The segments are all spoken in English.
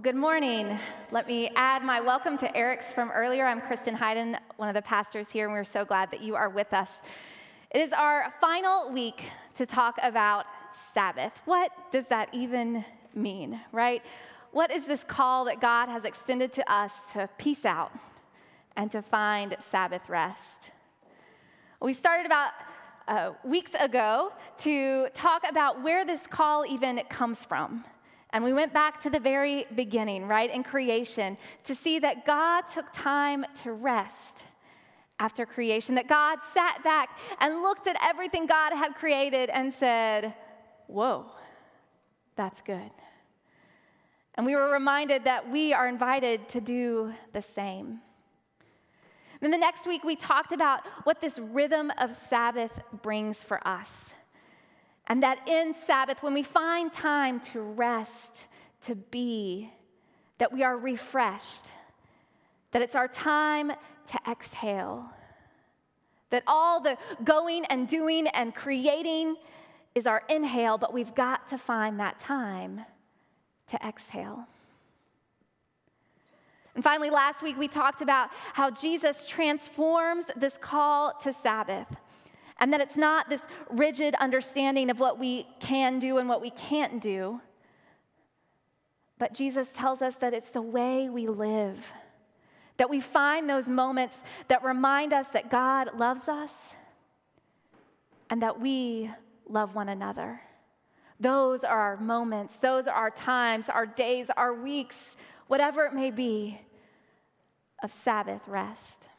Well, good morning. Let me add my welcome to Eric's from earlier. I'm Kristen Hayden, one of the pastors here, and we're so glad that you are with us. It is our final week to talk about Sabbath. What does that even mean, right? What is this call that God has extended to us to peace out and to find Sabbath rest? We started about uh, weeks ago to talk about where this call even comes from. And we went back to the very beginning, right, in creation, to see that God took time to rest after creation, that God sat back and looked at everything God had created and said, Whoa, that's good. And we were reminded that we are invited to do the same. Then the next week, we talked about what this rhythm of Sabbath brings for us. And that in Sabbath, when we find time to rest, to be, that we are refreshed, that it's our time to exhale, that all the going and doing and creating is our inhale, but we've got to find that time to exhale. And finally, last week we talked about how Jesus transforms this call to Sabbath and that it's not this rigid understanding of what we can do and what we can't do. But Jesus tells us that it's the way we live, that we find those moments that remind us that God loves us and that we love one another. Those are our moments, those are our times, our days, our weeks, whatever it may be, of Sabbath rest.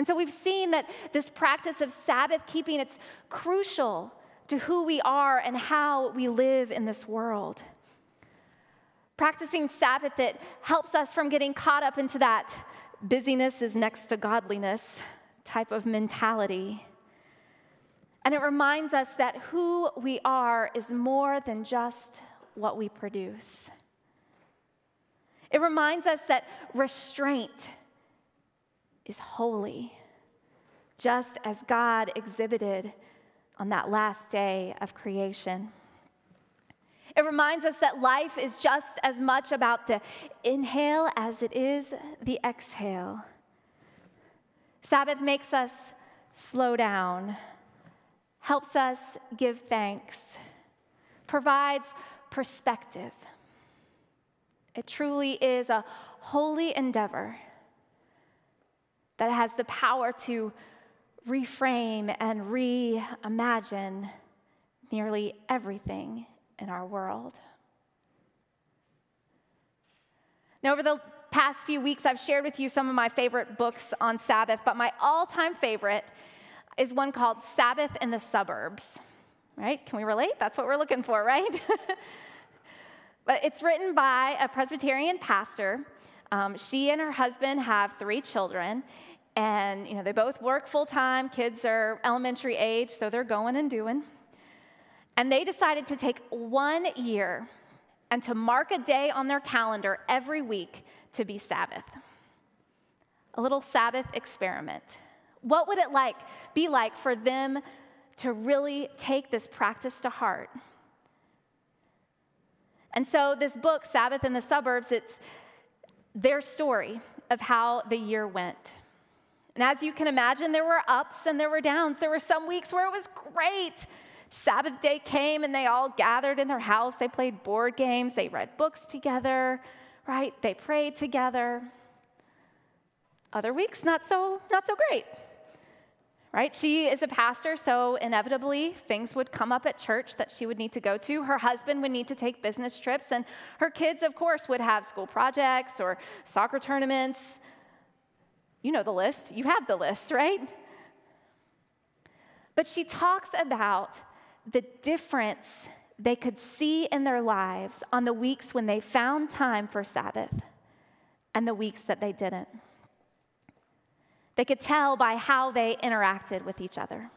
And so we've seen that this practice of Sabbath keeping it's crucial to who we are and how we live in this world. Practicing Sabbath it helps us from getting caught up into that busyness is next to godliness type of mentality. And it reminds us that who we are is more than just what we produce. It reminds us that restraint is holy, just as God exhibited on that last day of creation. It reminds us that life is just as much about the inhale as it is the exhale. Sabbath makes us slow down, helps us give thanks, provides perspective. It truly is a holy endeavor that has the power to reframe and reimagine nearly everything in our world. Now, over the past few weeks, I've shared with you some of my favorite books on Sabbath, but my all time favorite is one called Sabbath in the Suburbs. Right? Can we relate? That's what we're looking for, right? but it's written by a Presbyterian pastor. Um, she and her husband have three children, and you know they both work full time kids are elementary age so they're going and doing. And they decided to take one year and to mark a day on their calendar every week to be sabbath. A little sabbath experiment. What would it like be like for them to really take this practice to heart? And so this book sabbath in the suburbs it's their story of how the year went and as you can imagine, there were ups and there were downs. There were some weeks where it was great. Sabbath day came and they all gathered in their house. They played board games, they read books together, right? They prayed together. Other weeks, not so, not so great. Right? She is a pastor, so inevitably things would come up at church that she would need to go to. Her husband would need to take business trips, and her kids, of course, would have school projects or soccer tournaments. You know the list, you have the list, right? But she talks about the difference they could see in their lives on the weeks when they found time for Sabbath and the weeks that they didn't. They could tell by how they interacted with each other.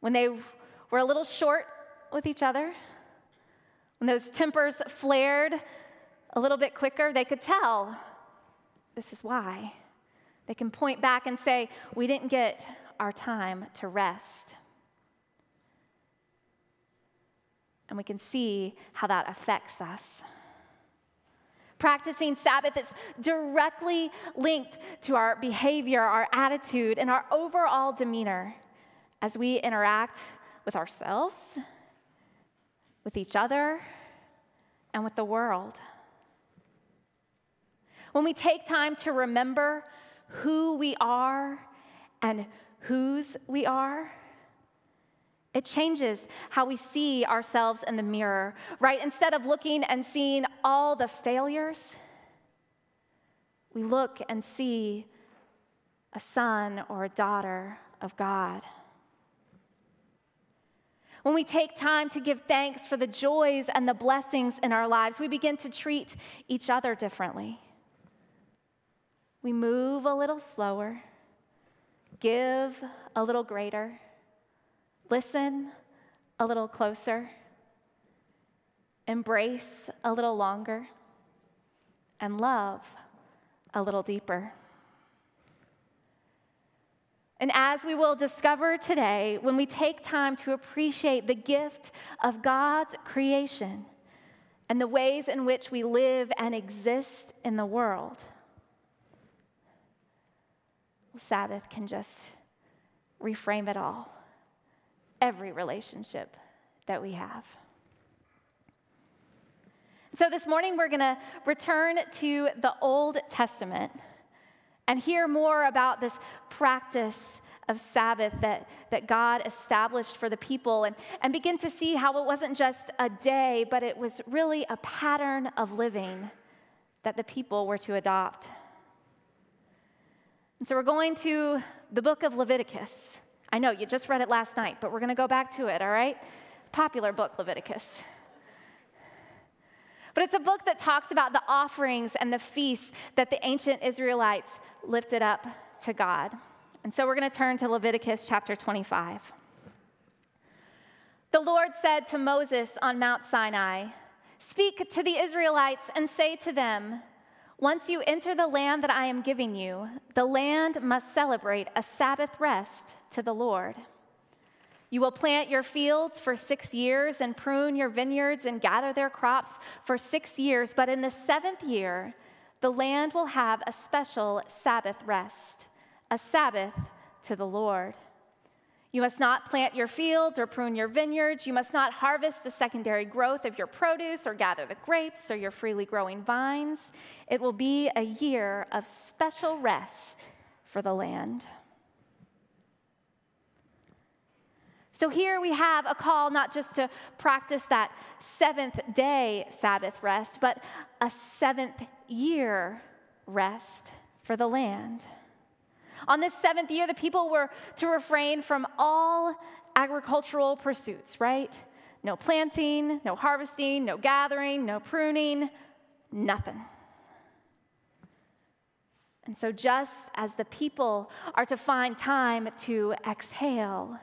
When they were a little short with each other, when those tempers flared a little bit quicker, they could tell this is why. They can point back and say, We didn't get our time to rest. and we can see how that affects us. Practicing Sabbath is directly linked to our behavior, our attitude, and our overall demeanor as we interact with ourselves, with each other, and with the world. When we take time to remember who we are and whose we are, it changes how we see ourselves in the mirror, right? Instead of looking and seeing all the failures, we look and see a son or a daughter of God. When we take time to give thanks for the joys and the blessings in our lives, we begin to treat each other differently. We move a little slower, give a little greater listen a little closer, embrace a little longer, and love a little deeper. And as we will discover today, when we take time to appreciate the gift of God's creation and the ways in which we live and exist in the world, Sabbath can just reframe it all every relationship that we have. So, this morning we're going to return to the Old Testament and hear more about this practice of Sabbath that, that God established for the people and, and begin to see how it wasn't just a day, but it was really a pattern of living that the people were to adopt. So, we're going to the book of Leviticus. I know you just read it last night, but we're going to go back to it, all right? Popular book, Leviticus. But it's a book that talks about the offerings and the feasts that the ancient Israelites lifted up to God. And so we're going to turn to Leviticus chapter 25. The Lord said to Moses on Mount Sinai, Speak to the Israelites and say to them, Once you enter the land that I am giving you, the land must celebrate a Sabbath rest to the Lord. You will plant your fields for six years and prune your vineyards and gather their crops for six years, but in the seventh year, the land will have a special Sabbath rest, a Sabbath to the Lord. You must not plant your fields or prune your vineyards. You must not harvest the secondary growth of your produce or gather the grapes or your freely growing vines. It will be a year of special rest for the land. So here we have a call not just to practice that seventh day Sabbath rest, but a seventh year rest for the land. On this seventh year, the people were to refrain from all agricultural pursuits, right? No planting, no harvesting, no gathering, no pruning, nothing. And so, just as the people are to find time to exhale,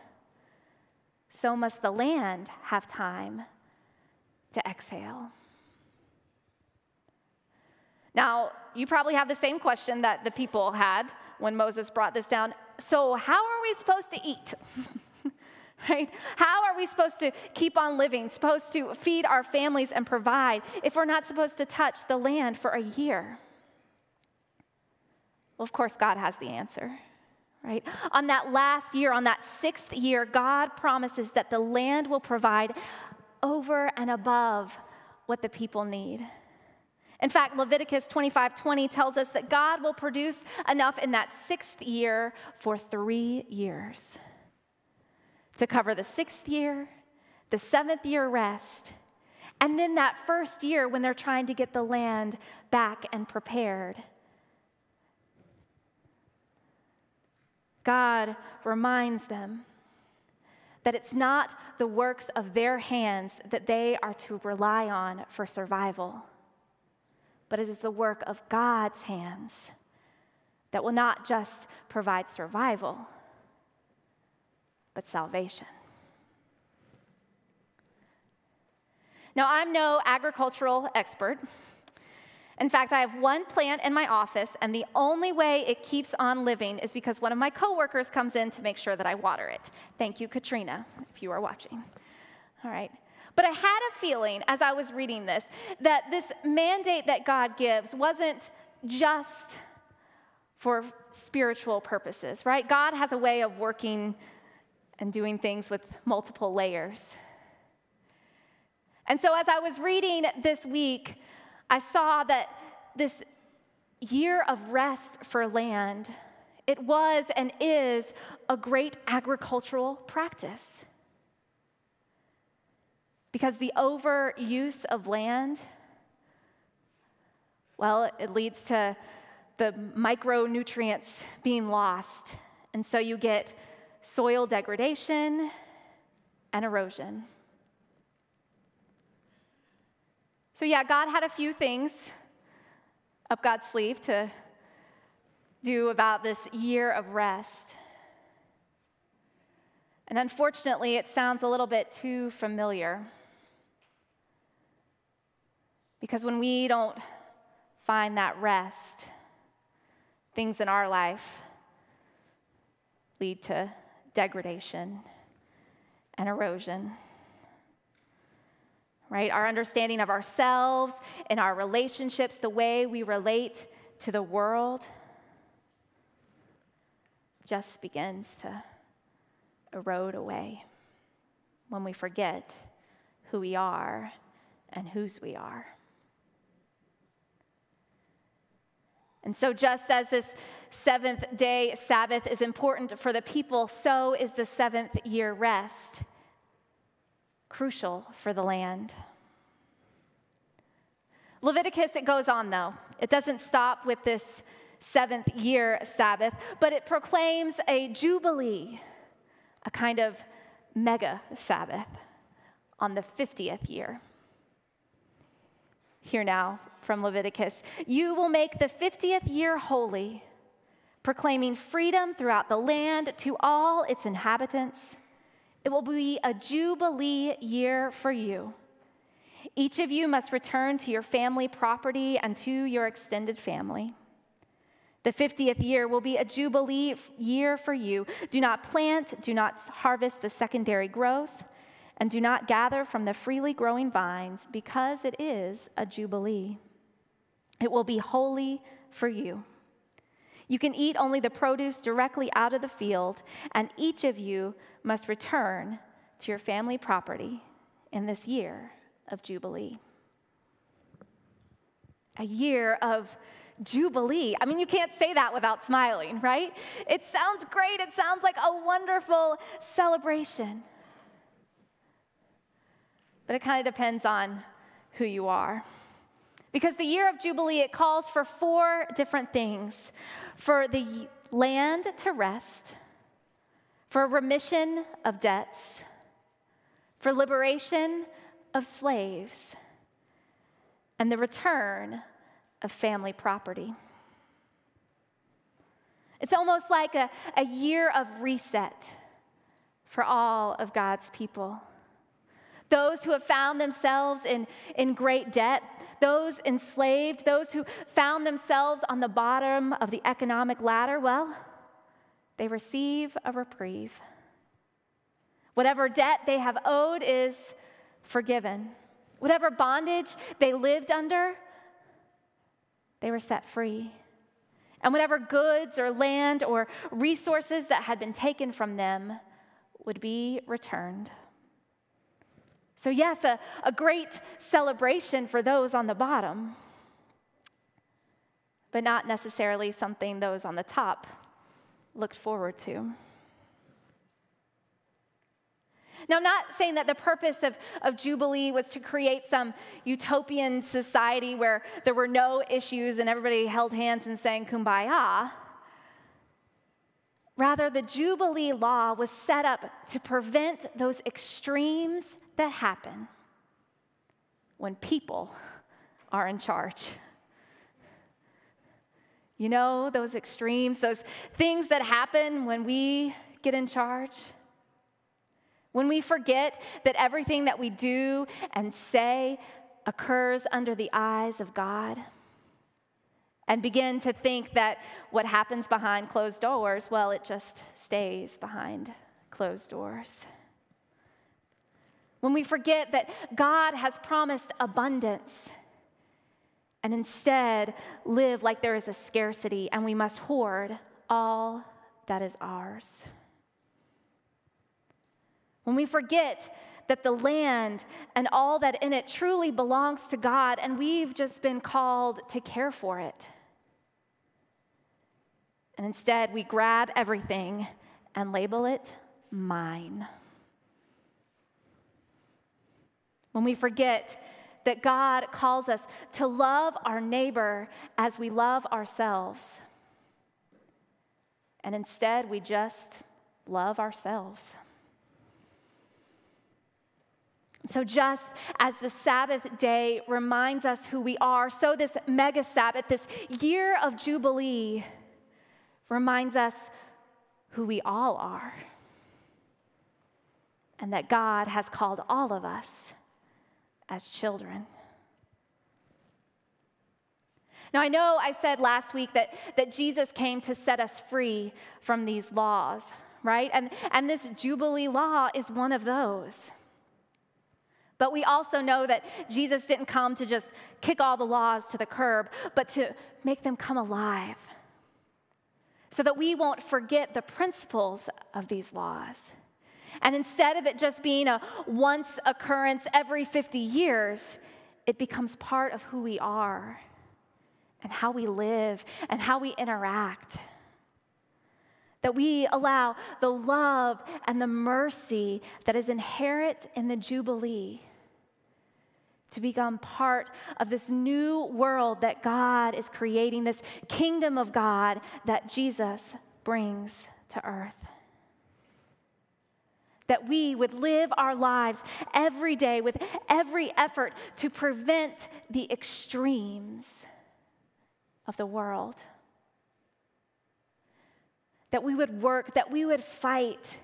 so must the land have time to exhale. Now, you probably have the same question that the people had when Moses brought this down. So, how are we supposed to eat? right? How are we supposed to keep on living, supposed to feed our families and provide if we're not supposed to touch the land for a year? Well, of course, God has the answer right? On that last year, on that sixth year, God promises that the land will provide over and above what the people need. In fact, Leviticus 25 20 tells us that God will produce enough in that sixth year for three years to cover the sixth year, the seventh year rest, and then that first year when they're trying to get the land back and prepared. God reminds them that it's not the works of their hands that they are to rely on for survival, but it is the work of God's hands that will not just provide survival, but salvation. Now, I'm no agricultural expert. In fact, I have one plant in my office, and the only way it keeps on living is because one of my coworkers comes in to make sure that I water it. Thank you, Katrina, if you are watching. All right. But I had a feeling as I was reading this that this mandate that God gives wasn't just for spiritual purposes, right? God has a way of working and doing things with multiple layers. And so as I was reading this week, I saw that this year of rest for land, it was and is a great agricultural practice. Because the overuse of land, well, it leads to the micronutrients being lost. And so you get soil degradation and erosion. So, yeah, God had a few things up God's sleeve to do about this year of rest. And unfortunately, it sounds a little bit too familiar. Because when we don't find that rest, things in our life lead to degradation and erosion. Right? Our understanding of ourselves and our relationships, the way we relate to the world, just begins to erode away when we forget who we are and whose we are. And so, just as this seventh day Sabbath is important for the people, so is the seventh year rest crucial for the land. Leviticus, it goes on though. It doesn't stop with this seventh year Sabbath, but it proclaims a jubilee, a kind of mega Sabbath on the 50th year. Here now from Leviticus You will make the 50th year holy, proclaiming freedom throughout the land to all its inhabitants. It will be a jubilee year for you. Each of you must return to your family property and to your extended family. The 50th year will be a jubilee year for you. Do not plant, do not harvest the secondary growth and do not gather from the freely growing vines, because it is a jubilee. It will be holy for you. You can eat only the produce directly out of the field, and each of you must return to your family property in this year of Jubilee. A year of Jubilee. I mean, you can't say that without smiling, right? It sounds great. It sounds like a wonderful celebration but it kind of depends on who you are. Because the year of Jubilee, it calls for four different things for the land to rest, for remission of debts, for liberation of slaves, and the return of family property. It's almost like a, a year of reset for all of God's people those who have found themselves in, in great debt, those enslaved, those who found themselves on the bottom of the economic ladder, well, they receive a reprieve. Whatever debt they have owed is forgiven. Whatever bondage they lived under, they were set free. And whatever goods or land or resources that had been taken from them would be returned. So, yes, a, a great celebration for those on the bottom, but not necessarily something those on the top looked forward to. Now, I'm not saying that the purpose of, of Jubilee was to create some utopian society where there were no issues and everybody held hands and sang kumbaya. Rather, the Jubilee law was set up to prevent those extremes that happen when people are in charge. You know, those extremes, those things that happen when we get in charge. When we forget that everything that we do and say occurs under the eyes of God. And begin to think that what happens behind closed doors, well, it just stays behind closed doors when we forget that God has promised abundance and instead live like there is a scarcity and we must hoard all that is ours. When we forget that the land and all that in it truly belongs to God and we've just been called to care for it. And instead, we grab everything and label it mine. When we forget that God calls us to love our neighbor as we love ourselves. And instead, we just love ourselves. So, just as the Sabbath day reminds us who we are, so this mega Sabbath, this year of Jubilee, reminds us who we all are. And that God has called all of us as children. Now, I know I said last week that, that Jesus came to set us free from these laws, right? And, and this Jubilee law is one of those. But we also know that Jesus didn't come to just kick all the laws to the curb, but to make them come alive so that we won't forget the principles of these laws. And instead of it just being a once occurrence every 50 years, it becomes part of who we are and how we live and how we interact. That we allow the love and the mercy that is inherent in the Jubilee to become part of this new world that God is creating, this kingdom of God that Jesus brings to earth. That we would live our lives every day with every effort to prevent the extremes of the world. That we would work, that we would fight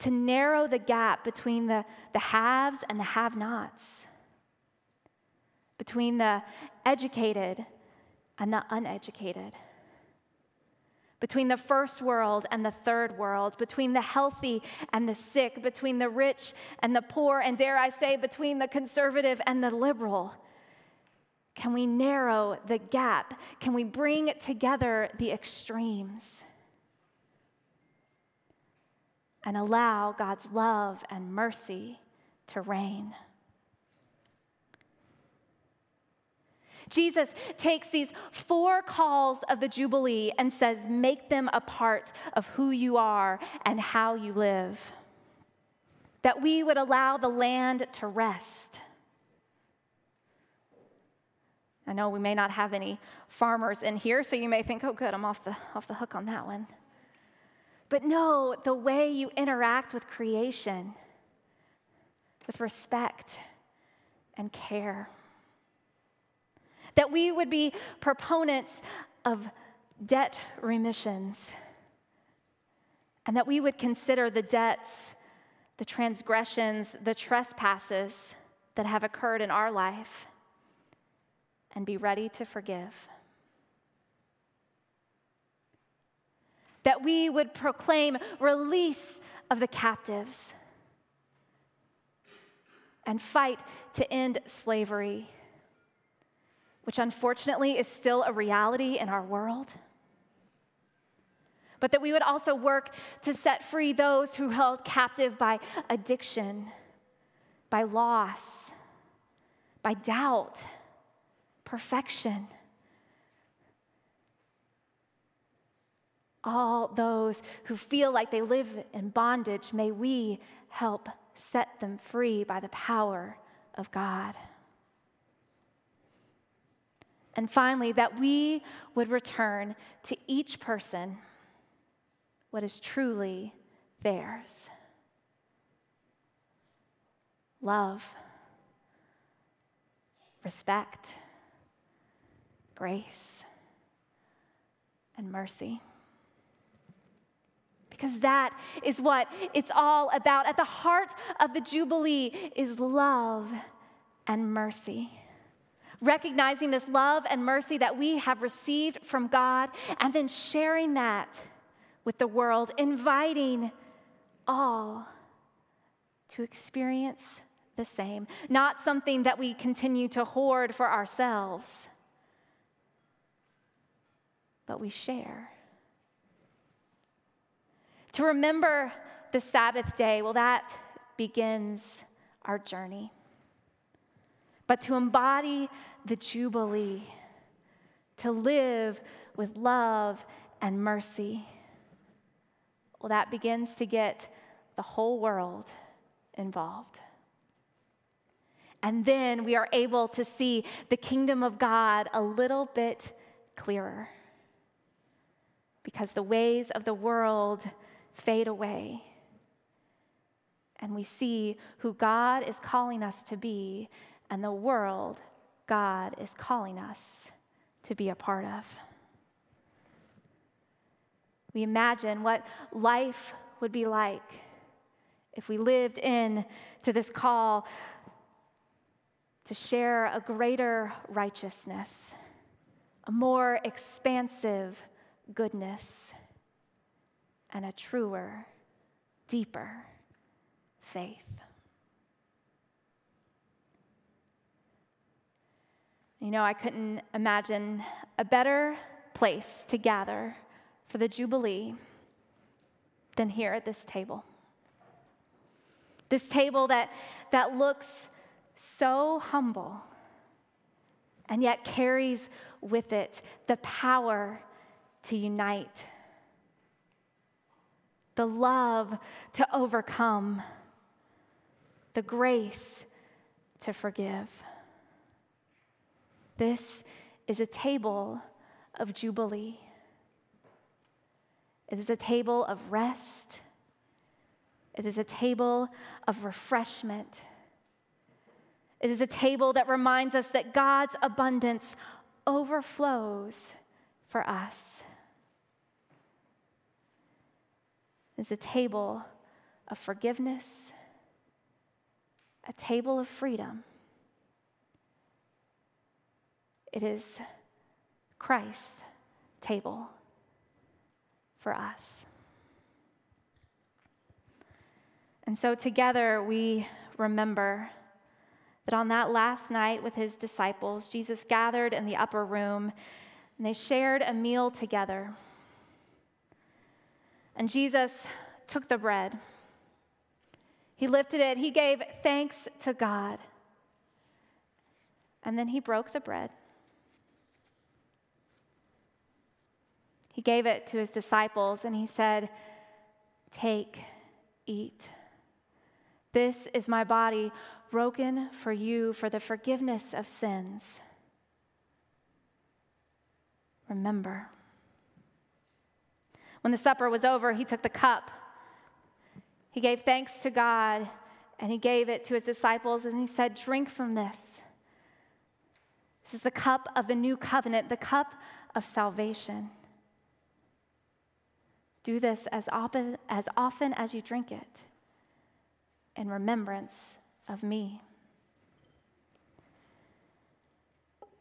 to narrow the gap between the, the haves and the have nots, between the educated and the uneducated, between the first world and the third world, between the healthy and the sick, between the rich and the poor, and dare I say, between the conservative and the liberal. Can we narrow the gap? Can we bring together the extremes? and allow God's love and mercy to reign. Jesus takes these four calls of the Jubilee and says, Make them a part of who you are and how you live. That we would allow the land to rest. I know we may not have any farmers in here, so you may think, oh, good, I'm off the, off the hook on that one. But no, the way you interact with creation, with respect and care. That we would be proponents of debt remissions, and that we would consider the debts, the transgressions, the trespasses that have occurred in our life, and be ready to forgive. that we would proclaim release of the captives and fight to end slavery, which unfortunately is still a reality in our world. But that we would also work to set free those who held captive by addiction, by loss, by doubt, perfection all those who feel like they live in bondage, may we help set them free by the power of God. And finally, that we would return to each person what is truly theirs love, respect, grace, and mercy because that is what it's all about. At the heart of the Jubilee is love and mercy. Recognizing this love and mercy that we have received from God, and then sharing that with the world, inviting all to experience the same, not something that we continue to hoard for ourselves, but we share. To remember the Sabbath day, well, that begins our journey. But to embody the Jubilee, to live with love and mercy, well, that begins to get the whole world involved. And then we are able to see the kingdom of God a little bit clearer because the ways of the world fade away. And we see who God is calling us to be and the world God is calling us to be a part of. We imagine what life would be like if we lived in to this call to share a greater righteousness, a more expansive goodness, and a truer, deeper faith. You know, I couldn't imagine a better place to gather for the Jubilee than here at this table. This table that, that looks so humble and yet carries with it the power to unite, the love to overcome, the grace to forgive. This is a table of Jubilee. It is a table of rest. It is a table of refreshment. It is a table that reminds us that God's abundance overflows for us. It's a table of forgiveness, a table of freedom. It is Christ's table for us. And so together we remember that on that last night with his disciples, Jesus gathered in the upper room and they shared a meal together. And Jesus took the bread. He lifted it, he gave thanks to God. And then he broke the bread. Gave it to his disciples and he said, Take, eat. This is my body broken for you for the forgiveness of sins. Remember. When the supper was over, he took the cup. He gave thanks to God and he gave it to his disciples and he said, Drink from this. This is the cup of the new covenant, the cup of salvation. Do this as often as, often as you drink it in remembrance of me.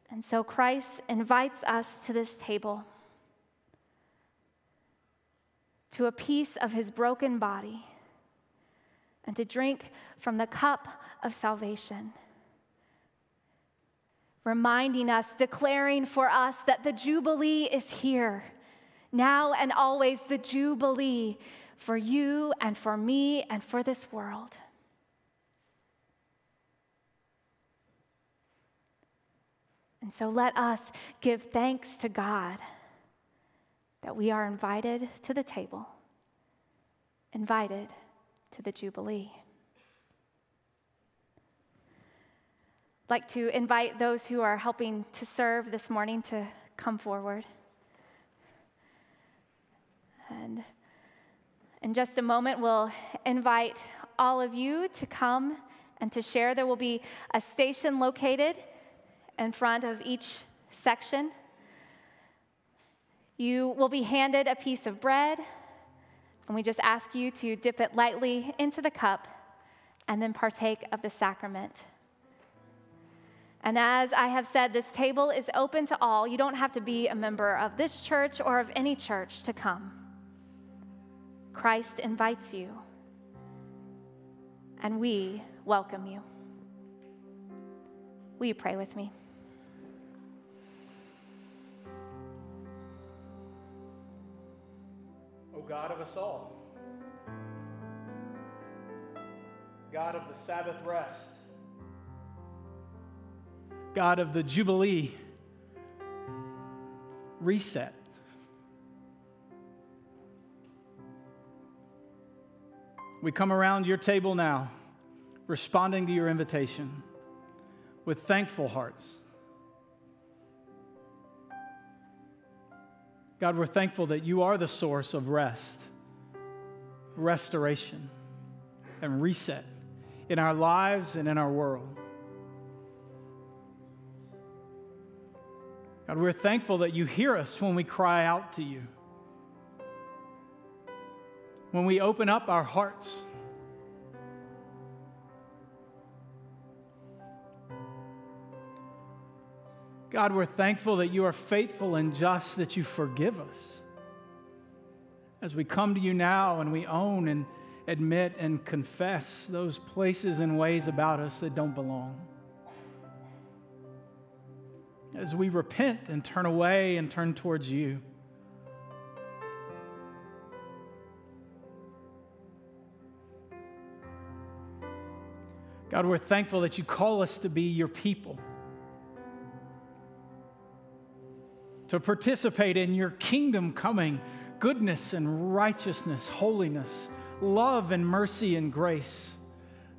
And so Christ invites us to this table, to a piece of his broken body, and to drink from the cup of salvation. Reminding us, declaring for us that the Jubilee is here, now and always, the Jubilee for you and for me and for this world. And so let us give thanks to God that we are invited to the table, invited to the Jubilee. I'd like to invite those who are helping to serve this morning to come forward. And in just a moment, we'll invite all of you to come and to share. There will be a station located in front of each section. You will be handed a piece of bread, and we just ask you to dip it lightly into the cup and then partake of the sacrament. And as I have said, this table is open to all. You don't have to be a member of this church or of any church to come. Christ invites you. and we welcome you. Will you pray with me? O God of us all, God of the Sabbath rest, God of the Jubilee reset. We come around your table now, responding to your invitation with thankful hearts. God, we're thankful that you are the source of rest, restoration, and reset in our lives and in our world. God, we're thankful that you hear us when we cry out to you when we open up our hearts. God, we're thankful that you are faithful and just, that you forgive us. As we come to you now and we own and admit and confess those places and ways about us that don't belong. As we repent and turn away and turn towards you. God, we're thankful that you call us to be your people, to participate in your kingdom coming, goodness and righteousness, holiness, love and mercy and grace,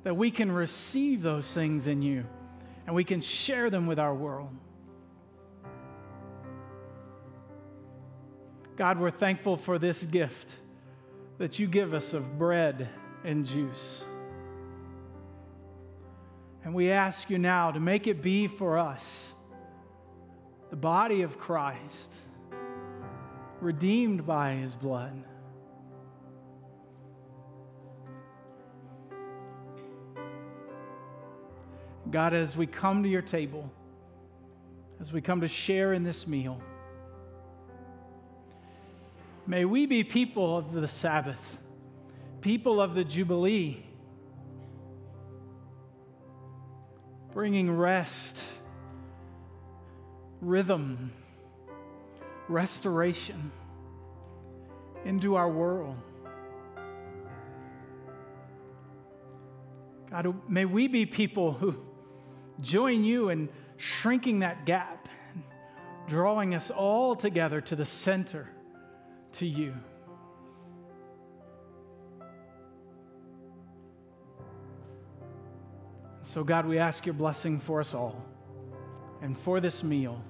that we can receive those things in you and we can share them with our world. God, we're thankful for this gift that you give us of bread and juice. And we ask you now to make it be for us the body of Christ, redeemed by his blood. God, as we come to your table, as we come to share in this meal, may we be people of the Sabbath, people of the Jubilee bringing rest, rhythm, restoration into our world. God, may we be people who join you in shrinking that gap, drawing us all together to the center, to you. So, God, we ask your blessing for us all and for this meal.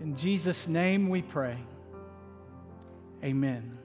In Jesus' name we pray. Amen.